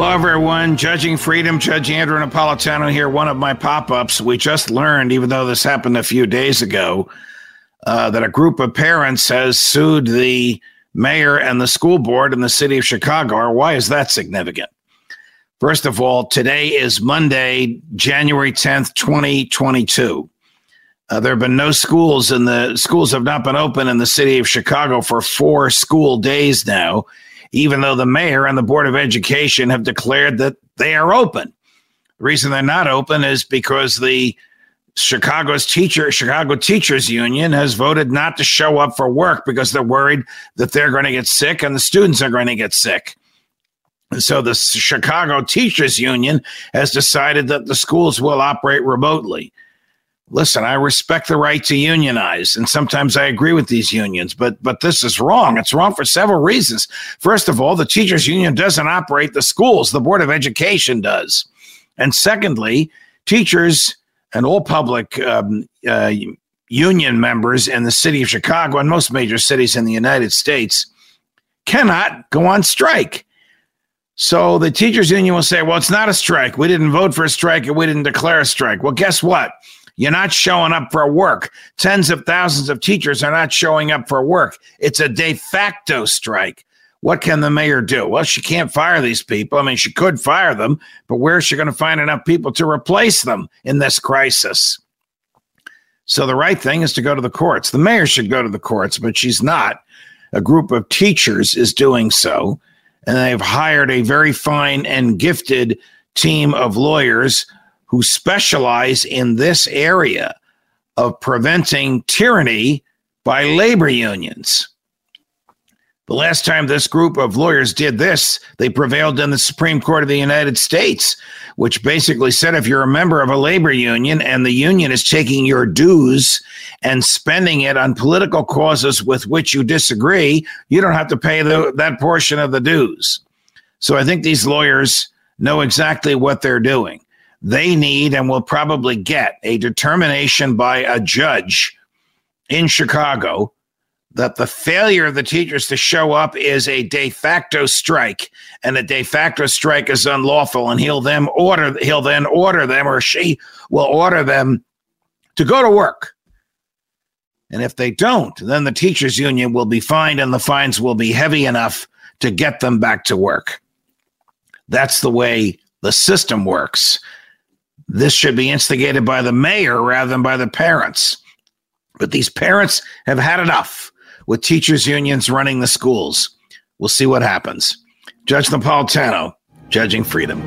Hello, everyone. Judging Freedom, Judge Andrew Napolitano here. One of my pop ups. We just learned, even though this happened a few days ago, uh, that a group of parents has sued the mayor and the school board in the city of Chicago. Why is that significant? First of all, today is Monday, January 10th, 2022. Uh, there have been no schools, and the schools have not been open in the city of Chicago for four school days now even though the mayor and the Board of Education have declared that they are open. The reason they're not open is because the Chicago's teacher Chicago Teachers Union has voted not to show up for work because they're worried that they're going to get sick and the students are going to get sick. And So the Chicago Teachers Union has decided that the schools will operate remotely listen, I respect the right to unionize, and sometimes I agree with these unions, but but this is wrong. It's wrong for several reasons. First of all, the teachers union doesn't operate the schools; the board of education does. And secondly, teachers and all public um, uh, union members in the city of Chicago and most major cities in the United States cannot go on strike. So the teachers union will say, well, it's not a strike. We didn't vote for a strike and we didn't declare a strike. Well, guess what? You're not showing up for work. Tens of thousands of teachers are not showing up for work. It's a de facto strike. What can the mayor do? Well, she can't fire these people. I mean, she could fire them, but where is she going to find enough people to replace them in this crisis? So the right thing is to go to the courts. The mayor should go to the courts, but she's not. A group of teachers is doing so, and they've hired a very fine and gifted team of lawyers who specialize in this area of preventing tyranny by labor unions. The last time this group of lawyers did this, they prevailed in the Supreme Court of the United States, which basically said if you're a member of a labor union and the union is taking your dues and spending it on political causes with which you disagree, you don't have to pay the, that portion of the dues. So I think these lawyers know exactly what they're doing they need and will probably get a determination by a judge in Chicago that the failure of the teachers to show up is a de facto strike and a de facto strike is unlawful and he'll then order he'll then order them or she will order them to go to work. And if they don't then the teachers union will be fined and the fines will be heavy enough to get them back to work. That's the way the system works this should be instigated by the mayor rather than by the parents. But these parents have had enough with teachers' unions running the schools. We'll see what happens. Judge Napolitano, judging freedom.